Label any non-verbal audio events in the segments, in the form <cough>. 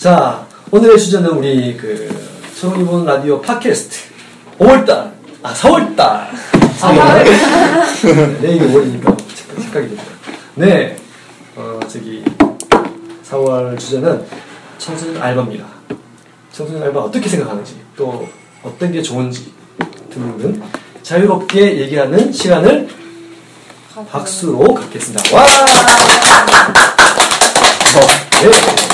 자, 오늘의 주제는 우리 그 처음 이번 라디오 팟캐스트 5월달, 아 4월달, 4월. 내일이 5월이니까 착각이 됩니다. 네, 어 저기 4월 주제는 청소년 알바입니다. 청소년 알바 어떻게 생각하는지 또 어떤 게 좋은지 등등 자유롭게 얘기하는 시간을 박수로 갖겠습니다. 와! 네.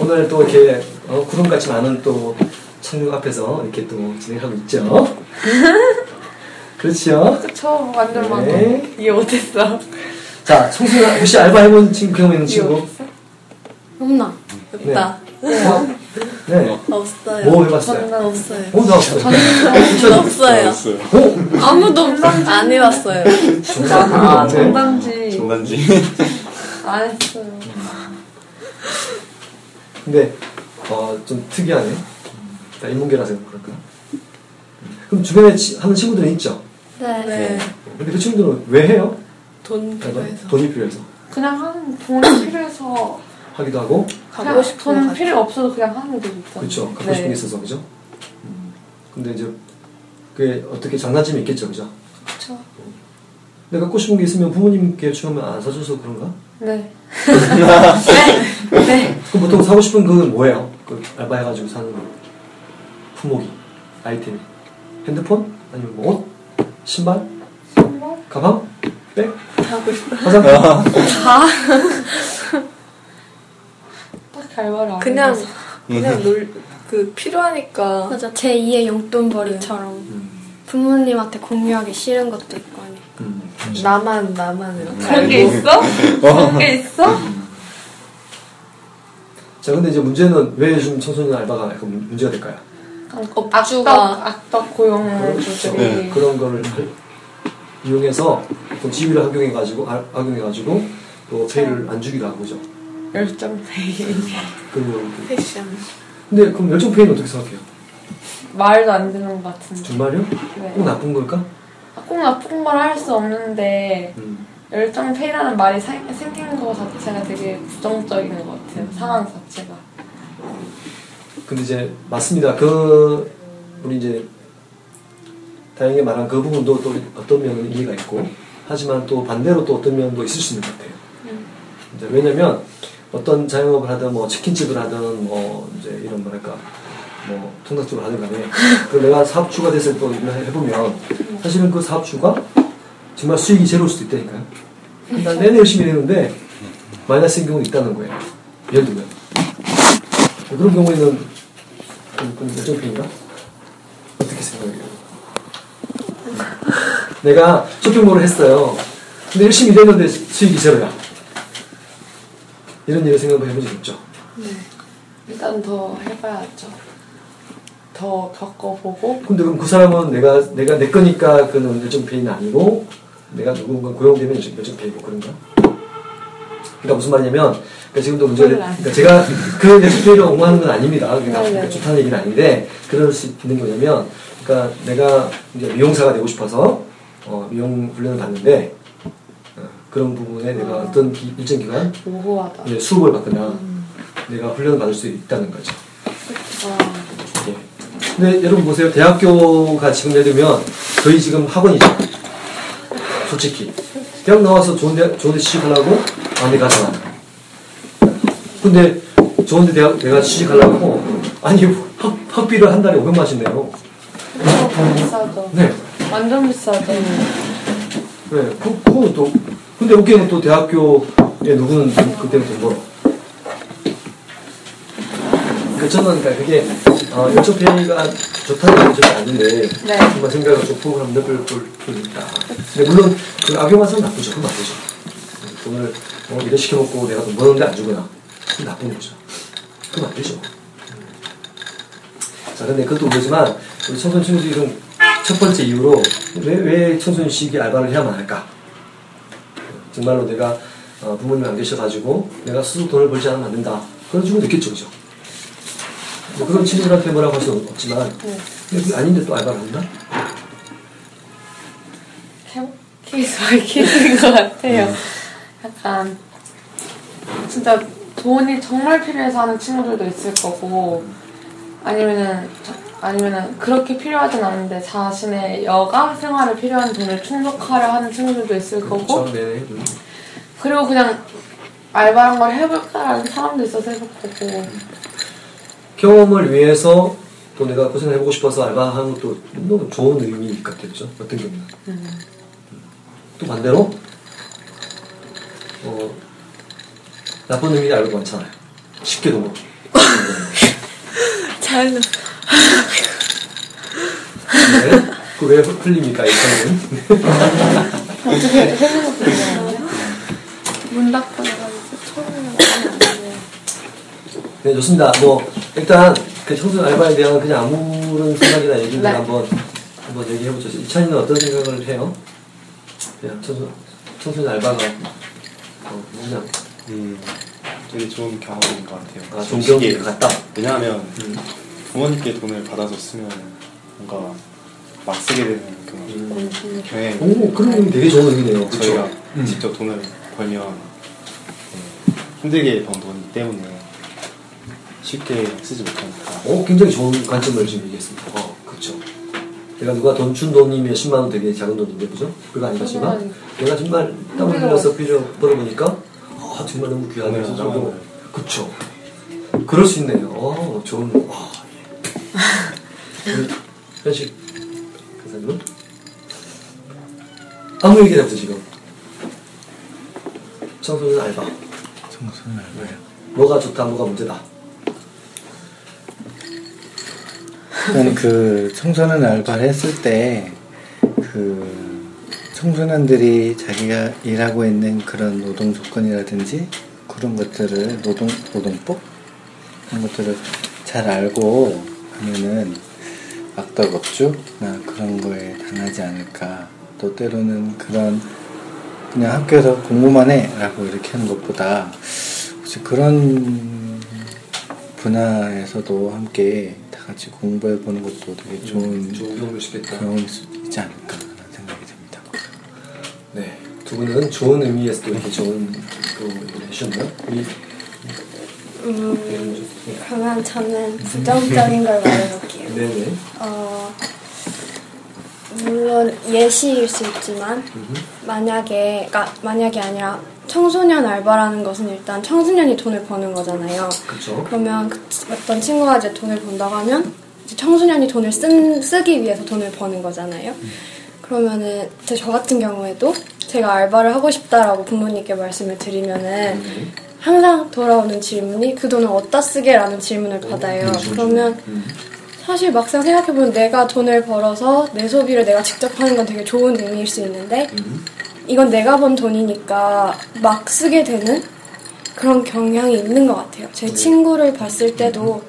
오늘 또 이렇게 어, 구름같이 많은 또 청룡 앞에서 이렇게 또 진행하고 있죠. <laughs> 그렇죠. 그쵸 완전 네. 많아 이해 못했어 자, 청소년 혹시 알바 해본 친구 경험 있는 이해 친구? 없나? 네. 없다. 어? 네. 없어요. 뭐 해봤어요? 저는 없어요. 어, 나 없어요. 전 <laughs> 없어요. 없어요. 어? 아무도 없, 안 해봤어요. 아 네. 정단지 장난지. 안 했어요 근데 어, 좀 특이하네. 나 인문계라서 그럴까? 그럼 주변에 치- 하는 친구들은 있죠? 네. 네 근데 그 친구들은 왜 해요? 돈? 필요해서. 돈이 필요해서 그냥 하는 돈이 필요해서 하기도 하고 가고 그냥 싶은 거 필요 없어도 그냥 하는 게 있죠 그렇죠. 갖고 네. 싶은 게 있어서 그죠? 근데 이제 그게 어떻게 장단점이 있겠죠, 그죠? 그쵸. 내가 갖고 싶은 게 있으면 부모님께 주면 안 사줘서 그런가? 네 그럼 보통 사고 싶은 그건 뭐예요? 그 알바해가지고 사는 거. 품목이, 아이템이. 핸드폰? 아니면 뭐 옷? 신발? 선물? 가방? 백? 하고 싶어. 화장품? 딱 알바를 안 그냥, 해봐서. 그냥 놀, 그, 필요하니까. 맞아 제2의 용돈벌이처럼 음, 부모님한테 공유하기 싫은 것도 있고 하니까 음. 나만, 나만 이렇게. 그런 게 알고. 있어? <laughs> 그런 게 있어? 자, 근데 이제 문제는 왜 요즘 청소년 알바가 약간 문- 문제가 될까요? 업주가. 악덕, 악덕 고용주들이 네. 그런 거를 이용해서 지위를 악용해가지고, 아- 악용해가지고, 또 페이를 안 주기도 하고, 그죠? 열정 페이 그리고 그- 패션. 근데 그럼 열정 페이는 어떻게 생각해요? 말도 안 되는 것 같은데 정말요? 네. 꼭 나쁜 걸까? 꼭 나쁜 걸 할 수 없는데 음. 열정 페이라는 말이 사- 생긴 거 자체가 되게 부정적인 것 같아요 상황 자체가 근데 이제 맞습니다. 그 우리 이제 다행히 말한 그 부분도 또 어떤 면은 일리가 있고 하지만 또 반대로 또 어떤 면도 있을 수 있는 것 같아요. 이제 왜냐면 어떤 자영업을 하든 뭐 치킨집을 하든 뭐 이제 이런 뭐랄까 뭐 통닭집을 하든 간에 그 내가 사업주가 됐을 때 일을 해보면 사실은 그 사업주가 정말 수익이 제로일 수도 있다니까요. 한달 내내 열심히 했는데 마이너스인 경우도 있다는 거예요. 예를 들면 그런 경우에는 열정페인가? 어떻게 생각해요? 내가 쇼핑몰을 했어요. 근데 열심히 일했는데 수익이 제로야. 이런 일을 생각해 본적 있죠? 일단 더 해봐야죠 더 겪어보고 근데 그럼 그 사람은 내가, 내가 내 거니까 그는 열정페이는 아니고 내가 누군가 고용되면 열정페이고 그런가? 그러니까 무슨 말이냐면 그러니까 지금도 아니에요. 그러니까 제가 그 열정페이를 옹호하는 건 아닙니다. 그러니까 네 네. 좋다는 얘기는 아닌데 그럴 수 있는 게 뭐냐면 그러니까 내가 이제 미용사가 되고 싶어서 어, 미용 훈련을 받는데 어, 그런 부분에 내가 어떤 기- 일정 기간 이제 수업을 받거나 내가 훈련을 받을 수 있다는 거죠. 아, 예. 근데 여러분 보세요. 대학교가 지금 예를 들면 저희 지금 학원이죠. 솔직히. 대학 나와서 좋은 데, 좋은 데 취직하려고 안에 가잖아. 근데 좋은 데 대학, 내가 취직하려고 아니 학, 학비를 한 달에 500만원씩 내요. 비싸죠 네. 완전 비싸죠 네. 그, 그거는 또, 근데 여기는 또 대학교에 누구는 그때는 돈 벌어. 그 저는 그러니까 그게 어, 열정페이가 좋다는 건 절대 아닌데 네. 정말 생각을 좀 넓을 볼 있다. 근데 물론 그 악용해서는 나쁘죠. 그건 나쁘죠. 돈을 어, 일을 시켜먹고 내가 돈 버는데 안 주거나 그건 나쁜 거죠. 그건 안 되죠. 자, 근데 그것도 그러지만 우리 청소년 친구들은 첫 번째 이유로 왜, 왜 청소년 시기 알바를 해야만 할까? 정말로 내가 어, 부모님 안 계셔가지고 내가 스스로 돈을 벌지 않으면 안 된다. 그런 친구도 있겠죠, 그죠? 뭐 그런 친구들한테 뭐라고 할 수 없지만 네. 근데 그게 아닌데 또 알바를 한다? case by case인 것 같아요. 약간 진짜 돈이 정말 필요해서 하는 친구들도 있을 거고 아니면은 저- 아니면은 그렇게 필요하진 않은데 자신의 여가 생활에 필요한 돈을 충족하려 하는 친구들도 있을 거고. 네. 음. 그리고 그냥 알바한 걸 해볼까라는 사람도 있어서 해볼 거고 경험을 위해서 또 내가 고생을 해보고 싶어서 알바하는 것도 너무 좋은 의미 같겠죠. 어떤 경우는. 또 반대로 어, 나쁜 의미를 알고 많잖아요. 쉽게 돈 벌기. <laughs> 잘 넣- 네. 그왜 흘립니까, 이 편은? 어떻게 있잖아요. 문 닫고 나가지고 처음에는 안 되고. 네, 좋습니다. 뭐, 일단, 그 청소년 알바에 대한 그냥 아무런 생각이나 얘기를 네. 한번, 한번 얘기해보죠. 이찬이는 어떤 생각을 해요? 그냥 청소, 청소년 알바가, 어, 그냥, 음, 되게 좋은 경험인 것 같아요. 아, 좀 좋은. 경험인 것 같다. 왜냐하면 음. 부모님께 돈을 받아서 쓰면 뭔가 막 쓰게 되는 그런 음. 경향이 오, 그런 의미 되게 좋은 의미네요. 그쵸? 저희가 음. 직접 돈을 벌면 네, 힘들게 번 돈이기 때문에 쉽게 쓰지 못하니까 어, 굉장히 좋은 관점을 지금 얘기했습니다. 어, 그렇죠. 내가 누가 돈 준 돈이 몇십만 원 되게 작은 돈인데, 그죠? 그거 아니겠지만, 내가 정말 땀을 필요 흘려서 빌려 벌어보니까, 아, 정말 너무 귀하네. 네. 저도, 그쵸. 그럴 수 있네요. 어, 좋은, 와, 예. 우리 현식 강사님은? 아무 얘기나 없어, 지금. 청소년 알바. 청소년 알바요. 뭐가 좋다, 뭐가 문제다. 일단 그 청소년 알바를 했을 때 그 청소년들이 자기가 일하고 있는 그런 노동 조건이라든지 그런 것들을 노동 노동법? 그런 것들을 잘 알고 하면은 악덕업주나 그런 거에 당하지 않을까. 또 때로는 그런 그냥 학교에서 공부만 해라고 이렇게 하는 것보다 혹시 그런 분야에서도 함께 다 같이 공부해 보는 것도 되게 좋은 음, 좋은 경험일 수 있겠다. 경험일 수 있지 않을까라는 생각이 듭니다. 네, 두 분은 좋은 의미에서 또 이렇게 좋은 또 해주셨나요? 이, 음, 그러면 저는 부정적인 걸 말해볼게요. 네네. 어, 물론 예시일 수 있지만 만약에 그러니까 만약에 아니라 청소년 알바라는 것은 일단 청소년이 돈을 버는 거잖아요. 그렇죠. 그러면 그 어떤 친구가 이제 돈을 번다고 하면 이제 청소년이 돈을 쓴, 쓰기 위해서 돈을 버는 거잖아요. 그러면은 이제 저 같은 경우에도 제가 알바를 하고 싶다라고 부모님께 말씀을 드리면은 항상 돌아오는 질문이 그 돈을 어디다 쓰게라는 질문을 받아요. 그렇죠. 그러면 음. 사실 막상 생각해보면 내가 돈을 벌어서 내 소비를 내가 직접 하는 건 되게 좋은 의미일 수 있는데 음. 이건 내가 번 돈이니까 막 쓰게 되는 그런 경향이 있는 것 같아요. 제 친구를 봤을 때도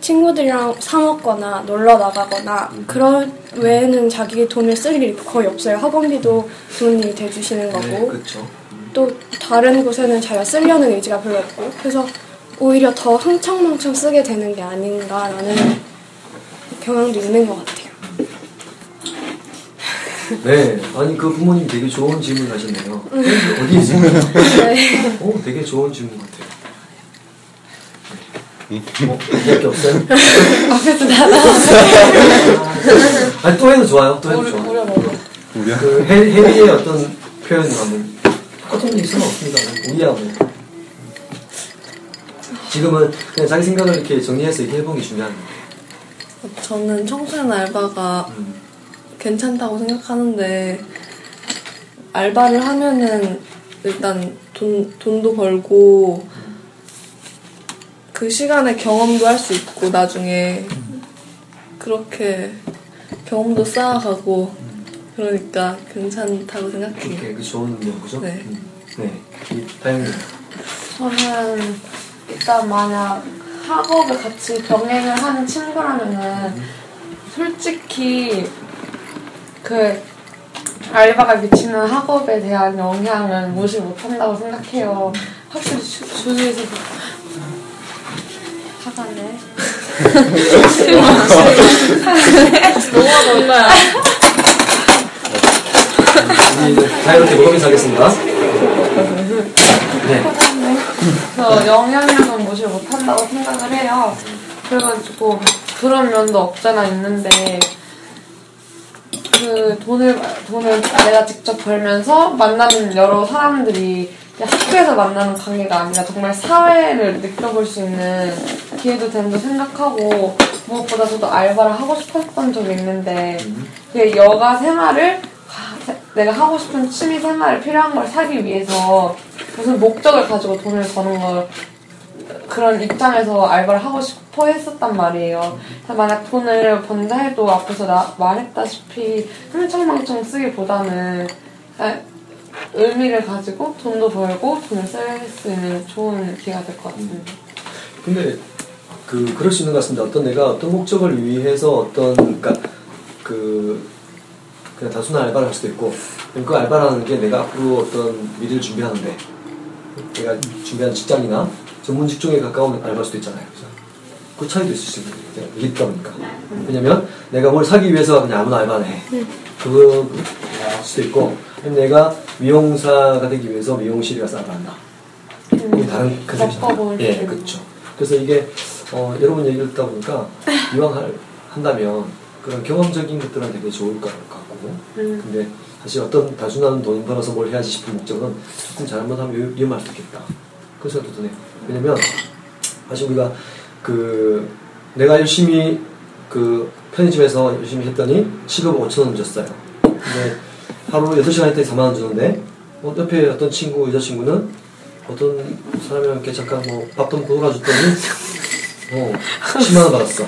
친구들이랑 사 먹거나 놀러 나가거나 그런 외에는 자기 돈을 쓸 일이 거의 없어요. 학원비도 부모님이 대주시는 네, 거고 그렇죠. 또 다른 곳에는 자기가 쓰려는 의지가 별로 없고 그래서 오히려 더 흥청망청 쓰게 되는 게 아닌가라는 경향도 있는 것 같아요. 네, 아니 그 부모님 되게 좋은 질문 하셨네요. 어디에 있어요? 네. 오, 되게 좋은 질문 같아요. 뭐, 얘기할 게 없어요? 앞에서 나가 아니, 또 해도 좋아요. 또 해도 좋아요. 우려. 우려? 그 해, 해리의 어떤 표현을 한번 똑같은 일 수는 없습니다. 우리하고 지금은 그냥 자기 생각을 이렇게 정리해서 얘기해보는 게 중요한 거예요. 저는 청소년 알바가 음. 괜찮다고 생각하는데 알바를 하면은 일단 돈 돈도 벌고 그 시간에 경험도 할 수 있고 나중에 그렇게 경험도 쌓아가고 그러니까 괜찮다고 생각해요. 그렇게 그 좋은 그죠? 네. 음. 네. 이. 저는 일단 만약 학업을 같이 병행을 하는 친구라면은 솔직히 그 알바가 미치는 학업에 대한 영향은 무시 못한다고 생각해요. 확실히 주, 주위에서 화가 내. 너무 거야. 자유롭게 먹으면서 하겠습니다. 네. 그래서 영향력은 무시 못한다고 생각을 해요. 그래가지고 그런 면도 없잖아 있는데 그 돈을 돈을 내가 직접 벌면서 만나는 여러 사람들이 학교에서 만나는 관계가 아니라 정말 사회를 느껴볼 수 있는 기회도 된다 생각하고 무엇보다 저도 알바를 하고 싶었던 적이 있는데 그 여가 생활을 가- 내가 하고 싶은 취미 생활을 필요한 걸 사기 위해서 무슨 목적을 가지고 돈을 버는 걸 그런 입장에서 알바를 하고 싶어 했었단 말이에요. 만약 돈을 번다 해도 앞에서 나 말했다시피 흥청망청 쓰기보다는 의미를 가지고 돈도 벌고 돈을 쓸 수 있는 좋은 기회가 될 것 같습니다. 근데 그 그럴 수 있는 것 같습니다. 어떤 내가 어떤 목적을 위해서 어떤 그러니까 그 그냥 단순한 알바를 할 수도 있고 그 알바라는 게 내가 앞으로 어떤 미래를 준비하는데 내가 준비한 직장이나 전문 직종에 가까운 알바일 수도 있잖아요. 그죠? 그 차이도 있을 수 있는 거예요. 보니까. 왜냐면 내가 뭘 사기 위해서 그냥 아무나 알바를 해. 그거 수도 있고 내가 미용사가 되기 위해서 미용실에 가서 알바한다. 이게 다른 컨셉이잖아요. 예. 그렇죠. 그래서 이게 어, 여러분 얘기를 듣다 보니까 이왕 할, 한다면 그런 경험적인 것들은 되게 좋을 것 같고 음. 근데 사실 어떤 단순한 돈 벌어서 뭘 해야지 싶은 목적은 조금 잘못하면 위- 위험할 수 있겠다. 그런 생각도 드네요. 왜냐면 사실 우리가 그 내가 열심히 그 편의점에서 열심히 했더니 시급 5천 원 줬어요. 근데 하루 8시간 했더니 4만 원 주는데 어, 옆에 어떤 친구, 여자친구는 어떤 사람이랑 이렇게 잠깐 뭐 밥도 먹고 놀아줬더니 어, 10만 원 받았어.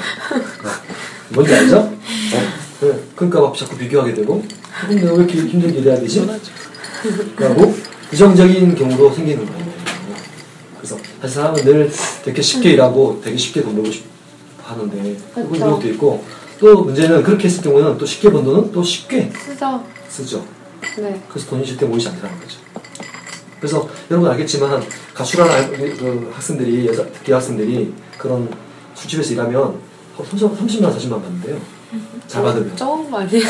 뭔지 알죠? 어? 네, 그러니까 막 자꾸 비교하게 되고 근데 왜 이렇게 힘들게 일해야 되지? 그리고 부정적인 경우도 생기는 거예요. 사실 사람은 늘 되게 쉽게 일하고 되게 쉽게 돈 벌고 싶어 하는데 그런. 경우도 있고 또 문제는 그렇게 했을 경우는 또 쉽게 번 돈은 또 쉽게 쓰죠. 쓰죠. 네. 그래서 돈이 실제 모이지 않더라는 거죠. 그래서 여러분 알겠지만 가출한 알- 그 학생들이 여자 특히 학생들이 그런 술집에서 일하면 30만 30만 40만 받는데요. 잘 받으면. 거 아니에요?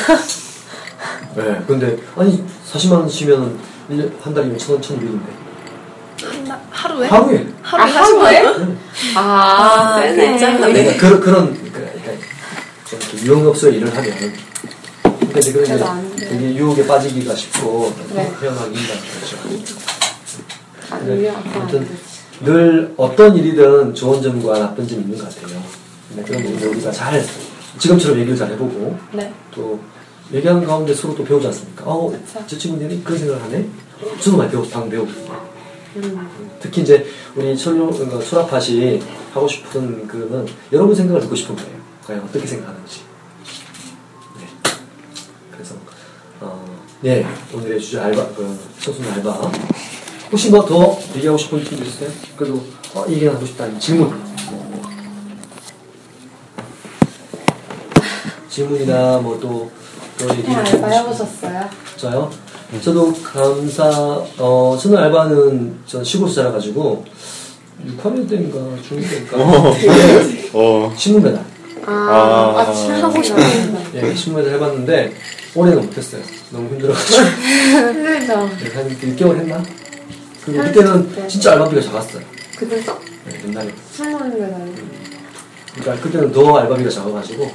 네. 근데 아니 40만 원 주면 한 달이면 천 원, 한 달, 하루에? 하루에. 하루에 아, 하루에? 네. 아, 아. 괜찮네. 그러니까 그런 그런 그러니까 좀 유흥업소에 일을 하면 그러니까 이제 안게 돼. 되게 유혹에 빠지기가 쉽고. 돼요? 아, 안 아무튼. 늘 어떤 일이든 좋은 점과 나쁜 점이 있는 것 같아요. 근데 그런 부분을 우리가 잘 지금처럼 얘기를 잘 해보고 네. 또 얘기하는 가운데 서로 또 배우지 않습니까? 어, 그쵸. 저 친구들이 그런 생각을 하네? 저도 많이 배우, 방금 배우거든요. 음. 특히 이제 우리 철로, 어, 철학팟이 하고 싶은 그는 여러분 생각을 듣고 싶은 거예요. 과연 어떻게 생각하는지. 네. 그래서, 어, 네. 오늘의 주제 알바, 그, 소순 알바. 혹시 뭐 더 얘기하고 싶은 분도 있으세요? 그래도, 어, 이 얘기는 하고 싶다는 질문. 질문이나 뭐 또, 또 얘기. 네, 알바 해보셨어요? 저요? 저도 감사, 어, 저는 알바는 전 시골에서 자라가지고, 6학년 때인가, 중2 때인가, 어. 신문 배달. 아, 아. 아침 하고 싶은데. 예, 신문 배달 해봤는데, 올해는 못했어요. 너무 힘들어가지고. 힘들죠. 네, 한 1개월 했나? 그리고 한 그때는 네. 진짜 알바비가 작았어요. 그래서 네, 옛날에. 신문 배달. 그러니까 그때는 더 알바비가 작아가지고.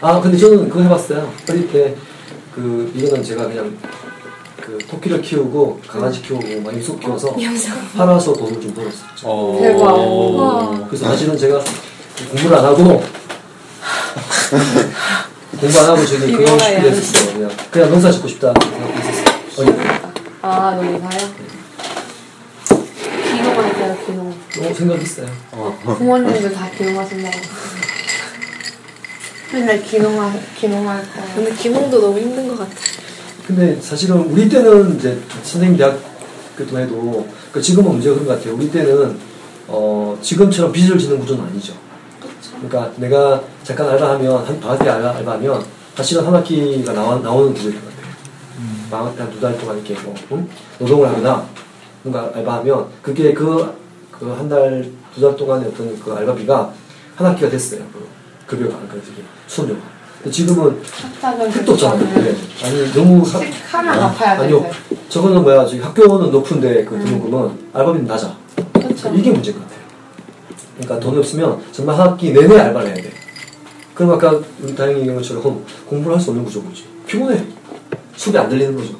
아, 근데 저는 그거 해봤어요. 어릴 때, 그, 이거는 제가 그냥, 그, 토끼를 키우고, 강아지 키우고, 막 유속 키워서, 팔아서 돈을 좀 벌었었죠. 어. 대박. 우와. 그래서 사실은 제가 공부를 안 하고, 공부 안 하고 저기 그거 이거야, 싶기도 했었어요. 그냥, 그냥 농사 짓고 싶다 생각했었어요. 아, 농사요? 기농하세요, 기농. 어, 생각했어요. 부모님들 다 기농하신다고. 맨날 기농하, 기농할 거. 근데 기농도 너무 힘든 것 같아. 근데 사실은 우리 때는 이제 선생님 대학 그도 해도 그 지금은 문제가 그런 것 같아요. 우리 때는 어 지금처럼 빚을 지는 구조는 아니죠. 그러니까 내가 잠깐 알바하면 한 방학 때 알바, 알바하면 사실은 한 학기가 나와, 나오는 구조일 것 같아요. 방학 때 한 두 달 동안 이렇게 뭐 응? 노동을 하거나 뭔가 알바하면 그게 그 그 한 달 두 달 동안의 어떤 그 알바비가 한 학기가 됐어요. 그 급여가 그 저기 수업료가. 근데 지금은 택도 없잖아요. 네. 아니 너무 사- 하면 아, 갚아야 아니요. 돼. 저거는 뭐야 지금 학교는 높은데 그 등록금은 알바비는 낮아. 그렇죠. 이게 문제인 것 같아요. 그러니까 돈이 없으면 정말 한 학기 내내 알바를 해야 돼. 그럼 아까 우리 다행인 경우처럼 공부를 할 수 없는 구조인 거지. 피곤해. 수업이 안 들리는 거죠.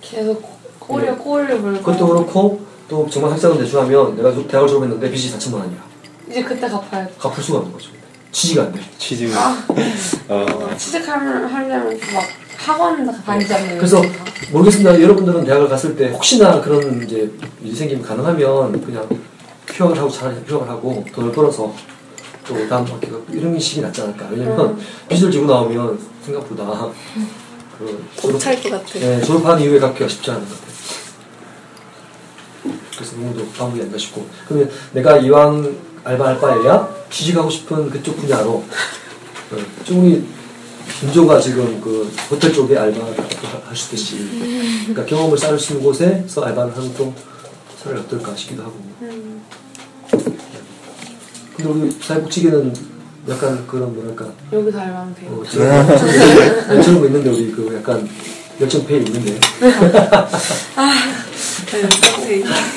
계속 꼬리에 꼬리를 물고. 그것도 그렇고 또 정말 학자금 대출하면 내가 조- 대학을 졸업했는데 빚이 4천만 원이야. 이제 그때 갚아야 돼. 갚을 수가 없는 거죠. 취지가 안 돼. 취직을 아. 어, 취직하면 하려면 막 학원 다니잖아요. 그래서 모르겠습니다. 여러분들은 대학을 갔을 때 혹시나 그런 이제 일이 생기면 가능하면 그냥 휴학을 하고 차라리 휴학을 하고 돈을 벌어서 또 다음 학기가 이런 식이 낫지 않을까. 왜냐면 빚을 지고 나오면 생각보다 그 졸업, 벅찰 것 같아. 네, 졸업한 이후에 갚기가 쉽지 않은 것 같아요. 그래서 너무도 방법이 아닌가 싶고. 그러면 내가 이왕 알바할 바에야 취직하고 싶은 그쪽 분야로. 어, 좀 우리 김조가 지금 그 호텔 쪽에 알바를 할수 있듯이. 그러니까 경험을 쌓을 수 있는 곳에서 알바를 하는 또 차라리 어떨까 싶기도 하고. 근데 우리 사회복지계는 약간 그런 뭐랄까. 여기서 알바하면 돼요. 어, 저런 저런 거 있는데 우리 그 약간 열정 페이 있는데.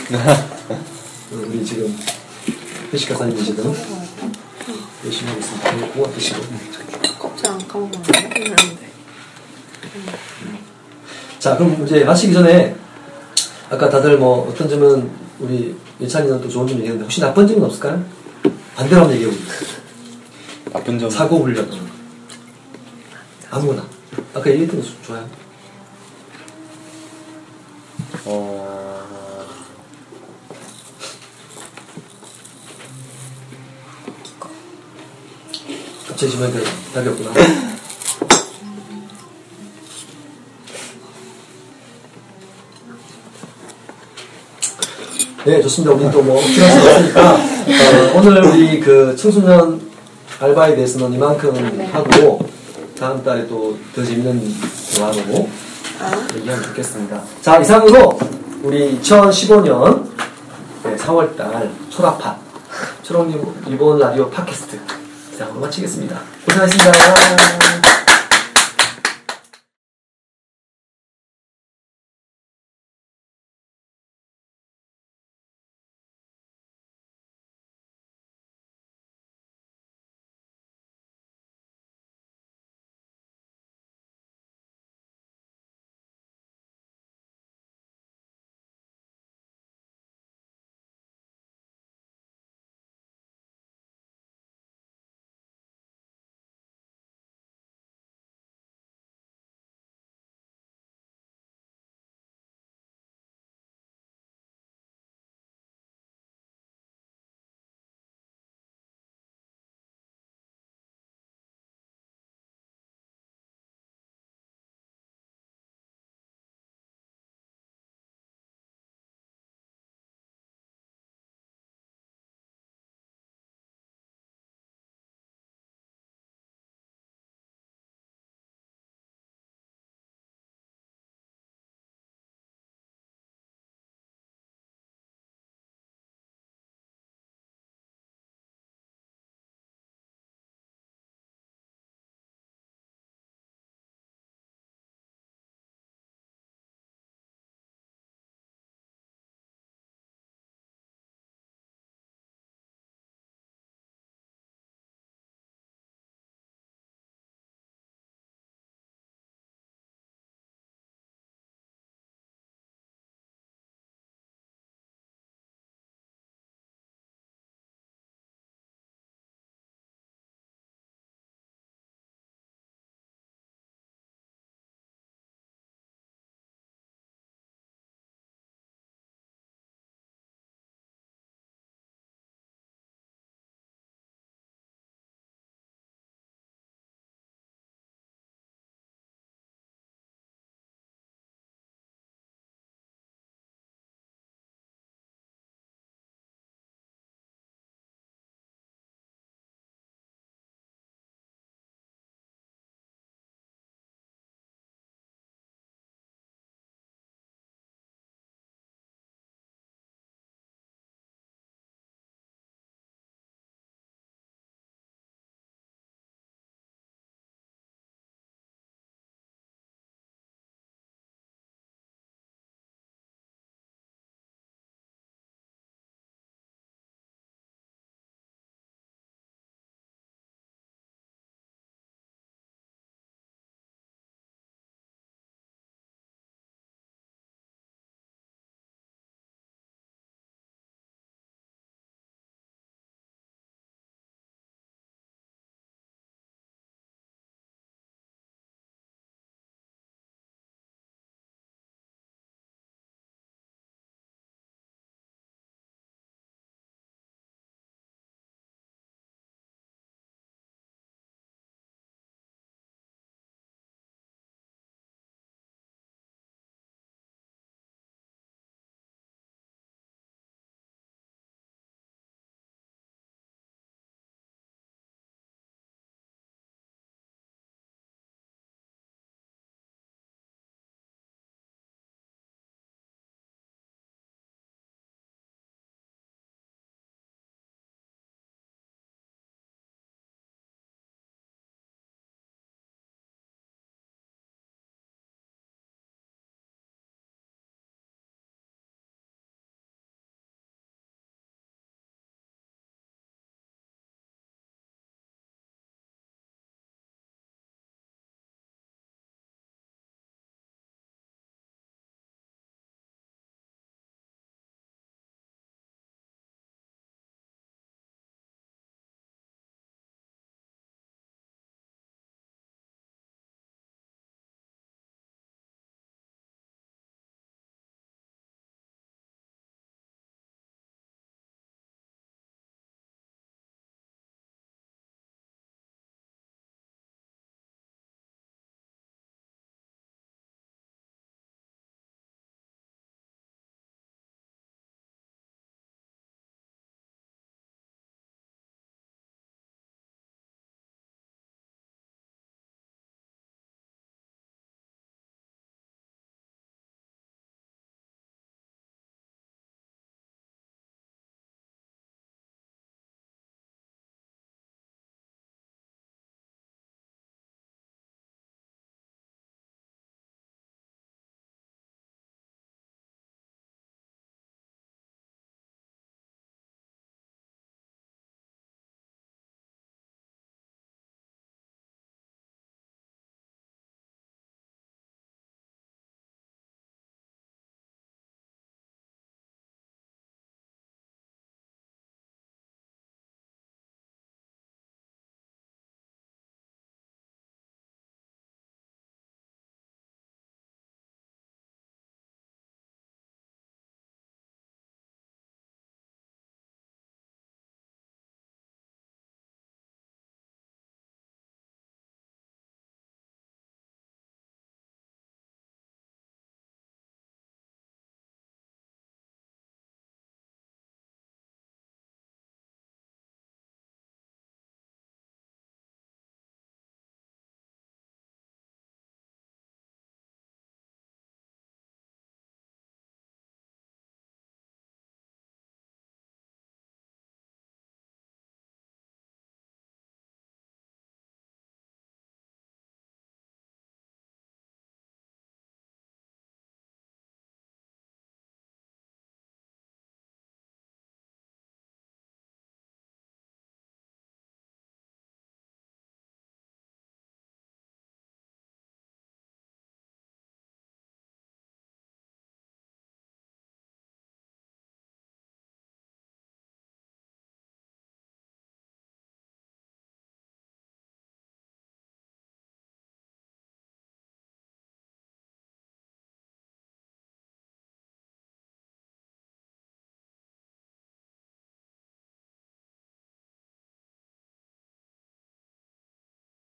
네, 어, 우리 지금 회식 가사님이 지금 열심히 하고 있습니다. 네, 고맙 드시고 껍질 안 돼. 자, 그럼 이제 마치기 전에 아까 다들 뭐 어떤 점은 우리 예찬이는 또 좋은 점 얘기했는데 혹시 나쁜 점은 없을까요? 반대로 한번 얘기해보죠. 나쁜 점 사고 훈련 아무거나 아까 얘기했던 거 좋아요. 어, 질문에 답이 없구나. 네, 좋습니다. 우리 또뭐 지나서 왔으니까 어, 오늘 우리 그 청소년 알바에 대해서는 이만큼 하고 다음 달에 또 더 재밌는 대화로 얘기하면 좋겠습니다. 자, 이상으로 우리 2015년 4월달 초라파 초록 리본 라디오 팟캐스트 마치겠습니다. 고생하셨습니다.